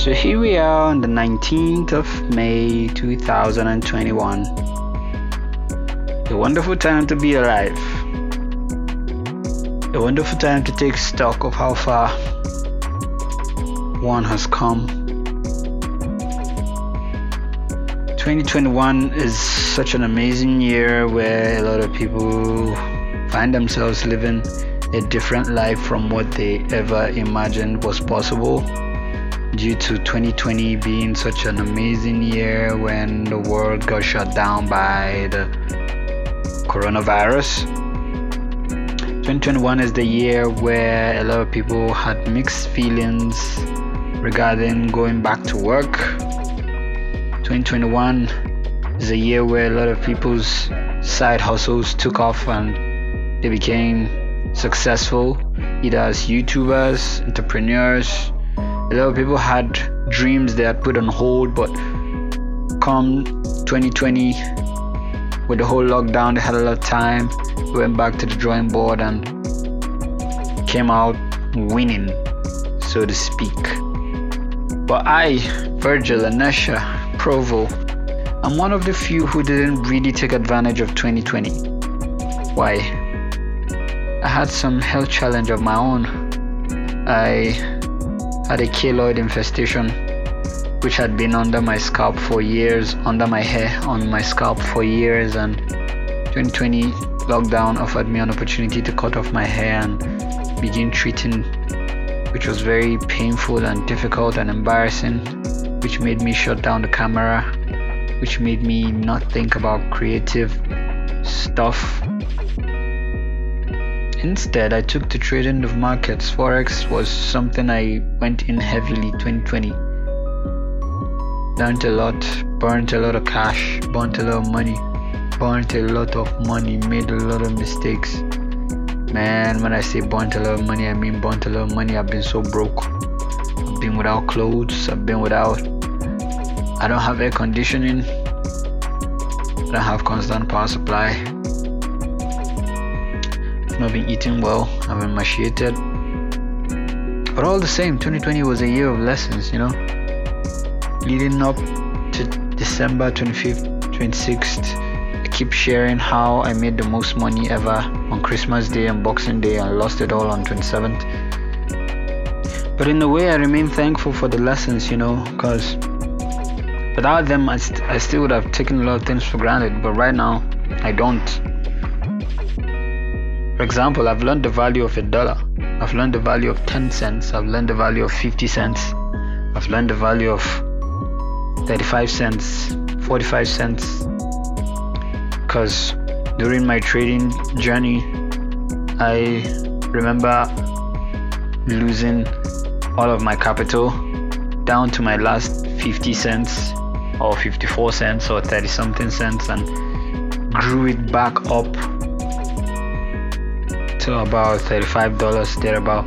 So here we are on the 19th of May 2021. A wonderful time to be alive. A wonderful time to take stock of how far one has come. 2021 is such an amazing year where a lot of people find themselves living a different life from what they ever imagined was possible due to 2020 being such an amazing year when the world got shut down by the coronavirus. 2021 is the year where a lot of people had mixed feelings regarding going back to work. 2021 is a year where a lot of people's side hustles took off and they became successful either as YouTubers, entrepreneurs. A lot of people had dreams they had put on hold, but come 2020, with the whole lockdown, they had a lot of time. Went back to the drawing board and came out winning, so to speak. But I, Virgil Anesha Provo, I'm one of the few who didn't really take advantage of 2020. Why? I had some health challenge of my own. I had a keloid infestation which had been under my scalp for years, under my hair, on my scalp for years and 2020 lockdown offered me an opportunity to cut off my hair and begin treating which was very painful and difficult and embarrassing, which made me shut down the camera, which made me not think about creative stuff Instead, I took to trading of markets. Forex was something I went in heavily 2020. Learned a lot, burnt a lot of cash, burnt a lot of money, burnt a lot of money, made a lot of mistakes. Man, when I say burnt a lot of money, I mean burnt a lot of money. I've been so broke. I've been without clothes, I've been without. I don't have air conditioning, I don't have constant power supply not been eating well, I've been emaciated. But all the same, 2020 was a year of lessons, you know. Leading up to December 25th, 26th, I keep sharing how I made the most money ever on Christmas Day and Boxing Day and lost it all on 27th. But in a way, I remain thankful for the lessons, you know, because without them, I, st- I still would have taken a lot of things for granted. But right now, I don't. For example, I've learned the value of a dollar. I've learned the value of 10 cents. I've learned the value of 50 cents. I've learned the value of 35 cents, 45 cents. Because during my trading journey, I remember losing all of my capital down to my last 50 cents or 54 cents or 30 something cents and grew it back up to about $35 there about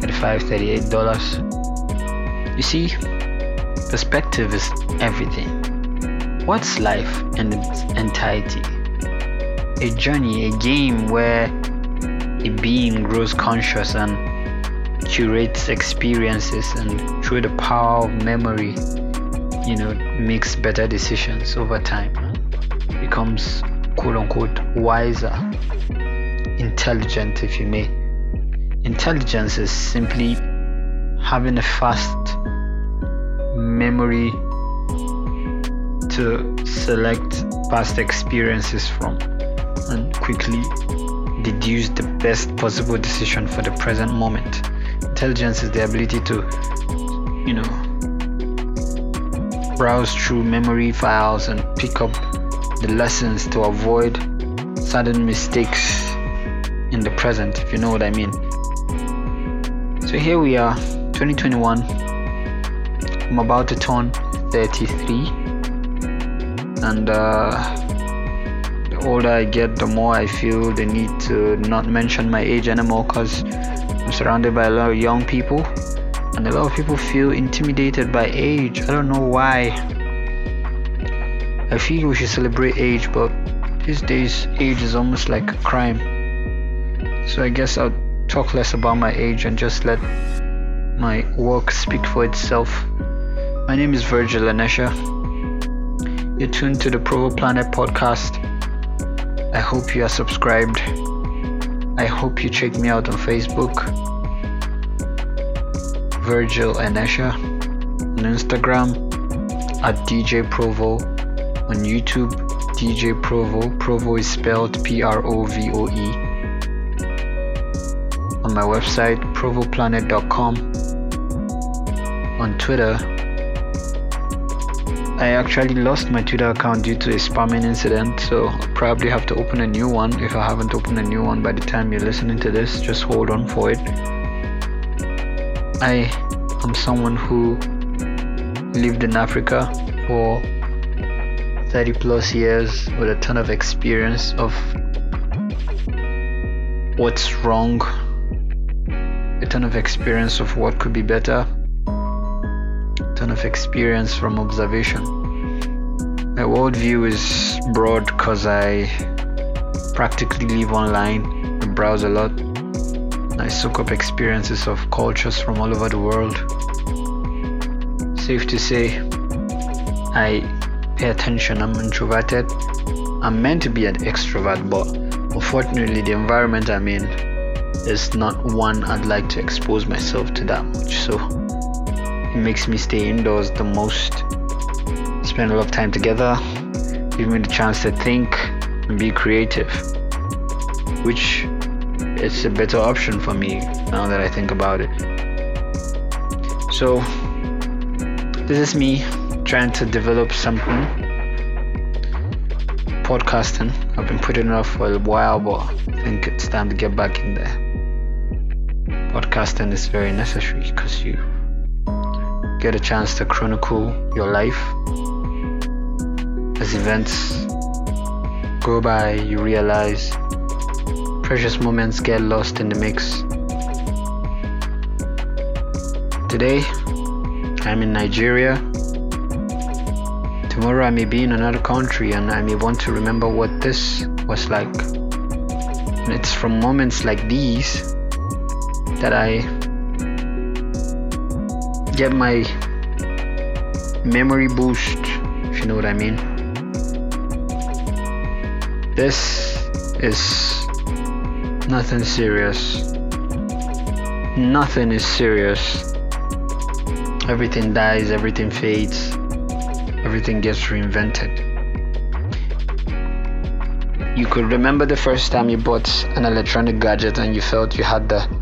35 $38 you see perspective is everything. What's life in its entirety? A journey a game where a being grows conscious and curates experiences and through the power of memory you know makes better decisions over time becomes quote unquote wiser intelligent, if you may. Intelligence is simply having a fast memory to select past experiences from and quickly deduce the best possible decision for the present moment. Intelligence is the ability to, you know, browse through memory files and pick up the lessons to avoid sudden mistakes in the present, if you know what I mean. So here we are, 2021. I'm about to turn 33, and uh, the older I get, the more I feel the need to not mention my age anymore because I'm surrounded by a lot of young people, and a lot of people feel intimidated by age. I don't know why. I feel we should celebrate age, but these days, age is almost like a crime. So I guess I'll talk less about my age and just let my work speak for itself. My name is Virgil Anesha. You're tuned to the Provo Planet podcast. I hope you are subscribed. I hope you check me out on Facebook, Virgil Anesha, on Instagram at DJ Provo, on YouTube, DJ Provo. Provo is spelled P R O V O E. On my website, provoplanet.com. On Twitter, I actually lost my Twitter account due to a spamming incident, so I'll probably have to open a new one. If I haven't opened a new one by the time you're listening to this, just hold on for it. I am someone who lived in Africa for 30 plus years with a ton of experience of what's wrong, a ton of experience of what could be better a ton of experience from observation. My worldview is broad because I practically live online and browse a lot. I soak up experiences of cultures from all over the world. Safe to say, I pay attention. I'm introverted. I'm meant to be an extrovert, but unfortunately, the environment I'm in is not one I'd like to expose myself to that much. So it makes me stay indoors the most. Spend a lot of time together, give me the chance to think and be creative, which is a better option for me now that I think about it. So, this is me trying to develop something. Podcasting. I've been putting it off for a while, but I think it's time to get back in there. Podcasting is very necessary because you get a chance to chronicle your life. As events go by, you realize precious moments get lost in the mix. Today, I'm in Nigeria. Tomorrow, I may be in another country and I may want to remember what this was like. And it's from moments like these that I get my memory boost, if you know what I mean. This is nothing serious. Nothing is serious. Everything dies, everything fades, everything gets reinvented. You could remember the first time you bought an electronic gadget and you felt you had the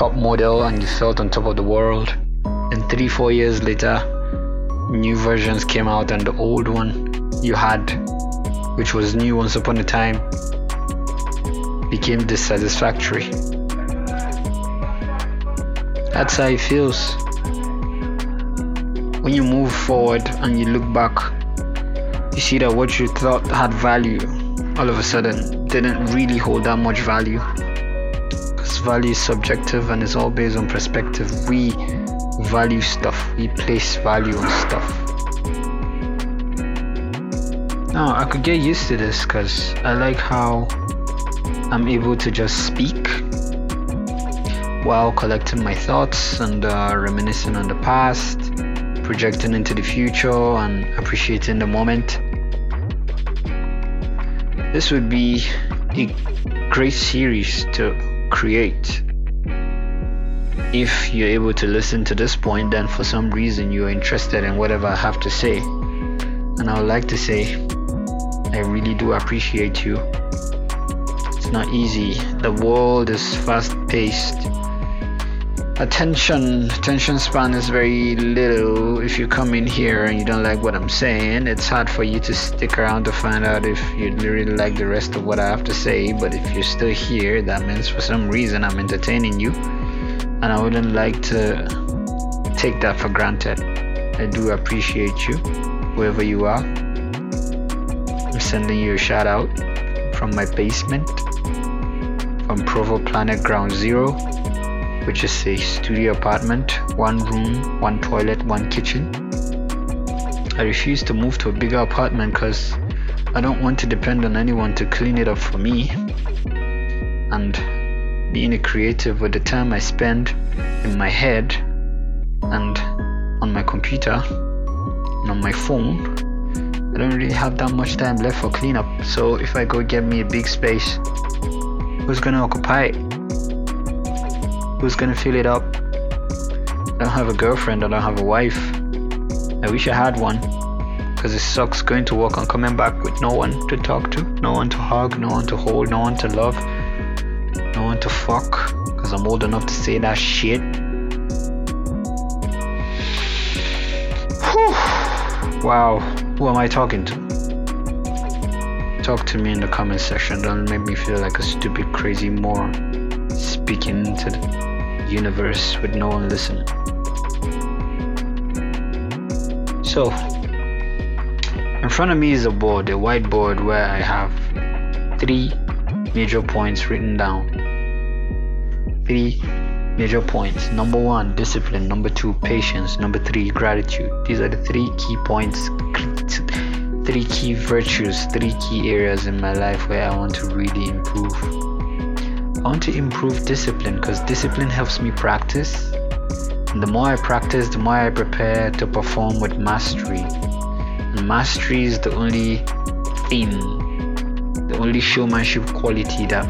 top model and you felt on top of the world. And three four years later new versions came out and the old one you had which was new once upon a time became dissatisfactory. That's how it feels. When you move forward and you look back you see that what you thought had value all of a sudden didn't really hold that much value value is subjective and it's all based on perspective we value stuff. We place value on stuff. Now, I could get used to this because I like how I'm able to just speak while collecting my thoughts and uh, reminiscing on the past, projecting into the future, and appreciating the moment. This would be a great series to create if you're able to listen to this point, then for some reason you're interested in whatever I have to say. And I would like to say, I really do appreciate you. It's not easy. The world is fast paced. Attention, attention span is very little. If you come in here and you don't like what I'm saying, it's hard for you to stick around to find out if you really like the rest of what I have to say. But if you're still here, that means for some reason I'm entertaining you and I wouldn't like to take that for granted. I do appreciate you, wherever you are. I'm sending you a shout out from my basement, from Provo Planet Ground Zero, which is a studio apartment, one room, one toilet, one kitchen. I refuse to move to a bigger apartment because I don't want to depend on anyone to clean it up for me. And being a creative with the time I spend in my head and on my computer and on my phone, I don't really have that much time left for cleanup. So if I go get me a big space, who's gonna occupy it? Who's gonna fill it up? I don't have a girlfriend, I don't have a wife. I wish I had one. Because it sucks going to work and coming back with no one to talk to, no one to hug, no one to hold, no one to love, no one to fuck. Because I'm old enough to say that shit. Whew. Wow, who am I talking to? Talk to me in the comment section. Don't make me feel like a stupid, crazy moron speaking to the universe with no one listening. So, in front of me is a board, a whiteboard where I have three major points written down. Three major points. Number one, discipline. Number two, patience. Number three, gratitude. These are the three key points, three key virtues, three key areas in my life where I want to really improve. I want to improve discipline because discipline helps me practice And the more I practice, the more I prepare to perform with mastery. And mastery is the only thing, the only showmanship quality that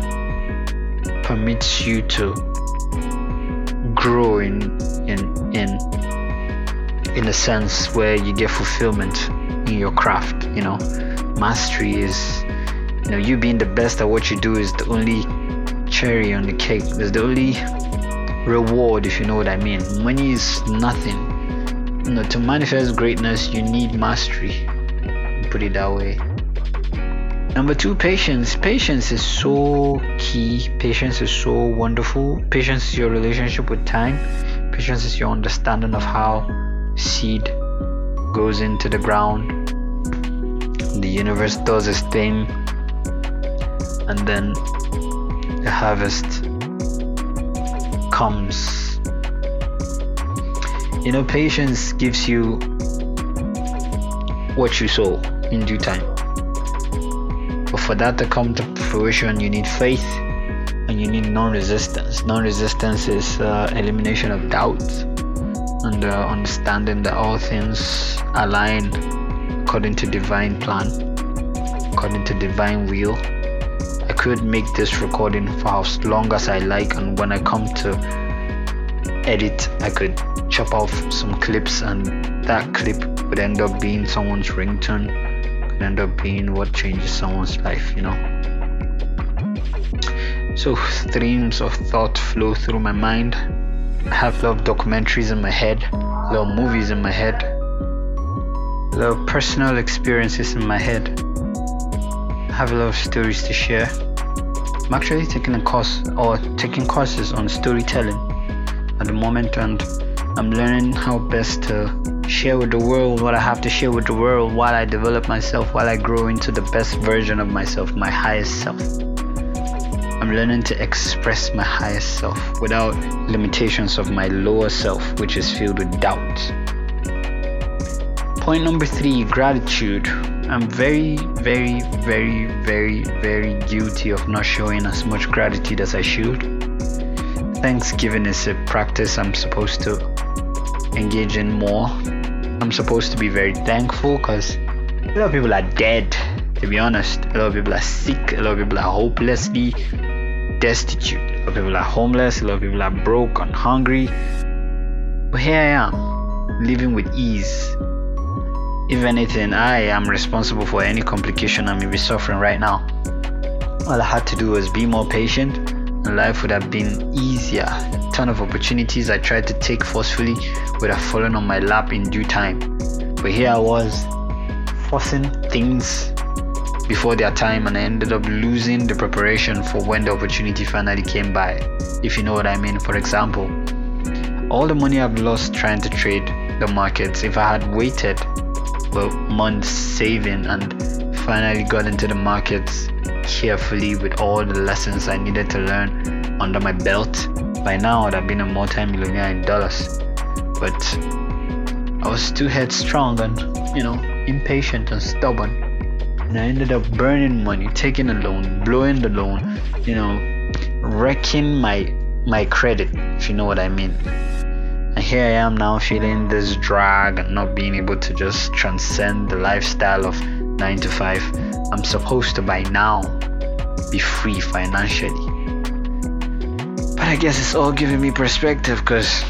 permits you to grow in in in in a sense where you get fulfillment in your craft. You know, mastery is you know you being the best at what you do is the only cherry on the cake. It's the only reward if you know what I mean. Money is nothing. You know, to manifest greatness you need mastery. Put it that way. Number two, patience. Patience is so key. Patience is so wonderful. Patience is your relationship with time. Patience is your understanding of how seed goes into the ground. The universe does its thing. And then the harvest comes. You know, patience gives you what you sow in due time. But for that to come to fruition, you need faith and you need non resistance. Non resistance is uh, elimination of doubt and uh, understanding that all things align according to divine plan, according to divine will could make this recording for as long as I like, and when I come to edit, I could chop off some clips, and that clip would end up being someone's ringtone, could end up being what changes someone's life, you know. So, streams of thought flow through my mind. I have a lot of documentaries in my head, of movies in my head, of personal experiences in my head. I have a lot of stories to share. I'm actually taking a course or taking courses on storytelling at the moment, and I'm learning how best to share with the world what I have to share with the world while I develop myself, while I grow into the best version of myself, my highest self. I'm learning to express my highest self without limitations of my lower self, which is filled with doubt. Point number three gratitude. I'm very, very, very, very, very guilty of not showing as much gratitude as I should. Thanksgiving is a practice I'm supposed to engage in more. I'm supposed to be very thankful because a lot of people are dead, to be honest. A lot of people are sick, a lot of people are hopelessly destitute, a lot of people are homeless, a lot of people are broke and hungry. But here I am, living with ease, if anything, I am responsible for any complication I may be suffering right now. All I had to do was be more patient, and life would have been easier. A ton of opportunities I tried to take forcefully would have fallen on my lap in due time. But here I was, forcing things before their time, and I ended up losing the preparation for when the opportunity finally came by. If you know what I mean, for example, all the money I've lost trying to trade the markets, if I had waited for months saving and finally got into the markets carefully with all the lessons I needed to learn under my belt. By now, I'd have been a multi-millionaire in dollars. But I was too headstrong and, you know, impatient and stubborn. And I ended up burning money, taking a loan, blowing the loan, you know, wrecking my my credit, if you know what I mean. Here I am now feeling this drag and not being able to just transcend the lifestyle of 9 to 5. I'm supposed to by now be free financially. But I guess it's all giving me perspective because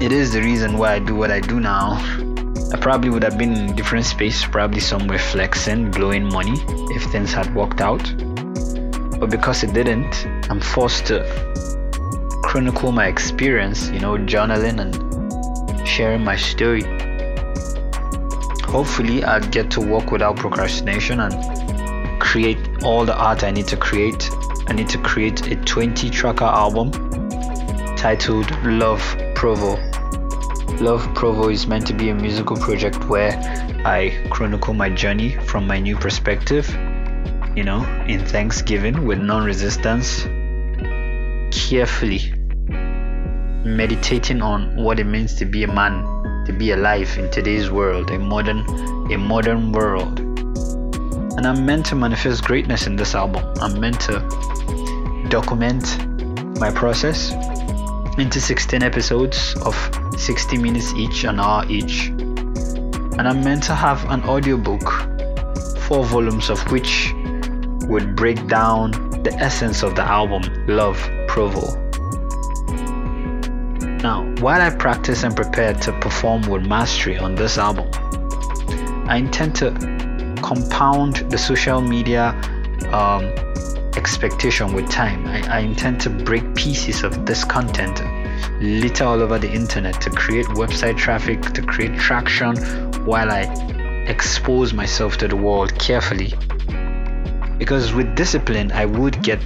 it is the reason why I do what I do now. I probably would have been in a different space, probably somewhere flexing, blowing money if things had worked out. But because it didn't, I'm forced to chronicle my experience, you know, journaling and sharing my story. Hopefully, I'll get to work without procrastination and create all the art I need to create. I need to create a 20 tracker album titled Love Provo. Love Provo is meant to be a musical project where I chronicle my journey from my new perspective, you know, in Thanksgiving with non resistance, carefully meditating on what it means to be a man, to be alive in today's world, a modern, a modern world. And I'm meant to manifest greatness in this album. I'm meant to document my process into 16 episodes of 60 minutes each, an hour each. And I'm meant to have an audiobook, four volumes of which would break down the essence of the album, Love Provo. Now, while I practice and prepare to perform with mastery on this album, I intend to compound the social media um, expectation with time. I, I intend to break pieces of this content litter all over the internet to create website traffic, to create traction while I expose myself to the world carefully. Because with discipline, I would get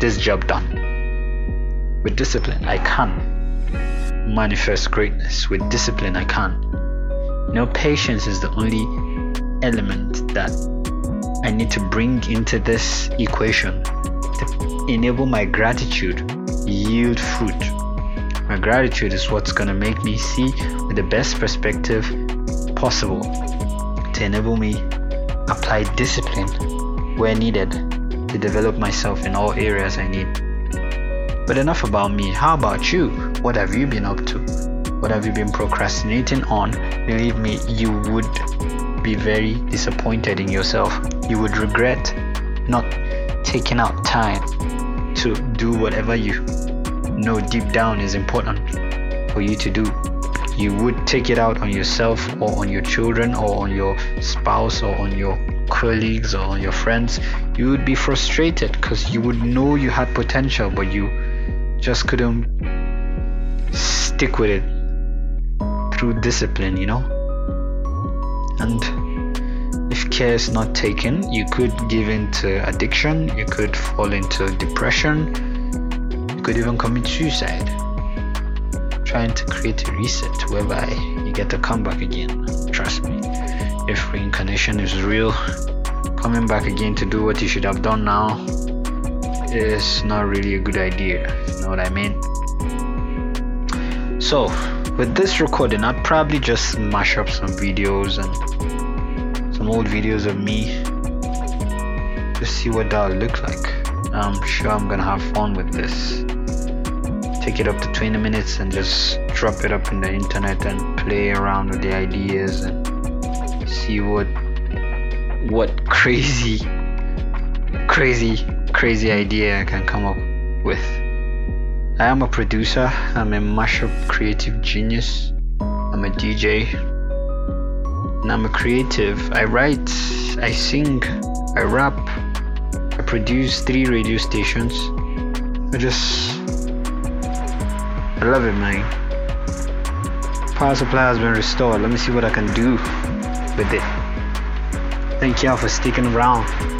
this job done. With discipline, I can manifest greatness. With discipline, I can. You know, patience is the only element that I need to bring into this equation to enable my gratitude yield fruit. My gratitude is what's going to make me see with the best perspective possible to enable me apply discipline where needed to develop myself in all areas I need. But enough about me. How about you? What have you been up to? What have you been procrastinating on? Believe me, you would be very disappointed in yourself. You would regret not taking out time to do whatever you know deep down is important for you to do. You would take it out on yourself or on your children or on your spouse or on your colleagues or on your friends. You would be frustrated because you would know you had potential, but you just couldn't stick with it through discipline, you know. And if care is not taken, you could give into addiction, you could fall into depression, you could even commit suicide. Trying to create a reset whereby you get to come back again. Trust me, if reincarnation is real, coming back again to do what you should have done now is not really a good idea. You know what I mean? So, with this recording, I'd probably just mash up some videos and some old videos of me to see what that'll look like. I'm sure I'm gonna have fun with this. Take it up to 20 minutes and just drop it up in the internet and play around with the ideas and see what what crazy crazy crazy idea I can come up with. I am a producer, I'm a mashup creative genius, I'm a DJ, and I'm a creative. I write, I sing, I rap, I produce three radio stations. I just, I love it, man. Power supply has been restored. Let me see what I can do with it. Thank y'all for sticking around.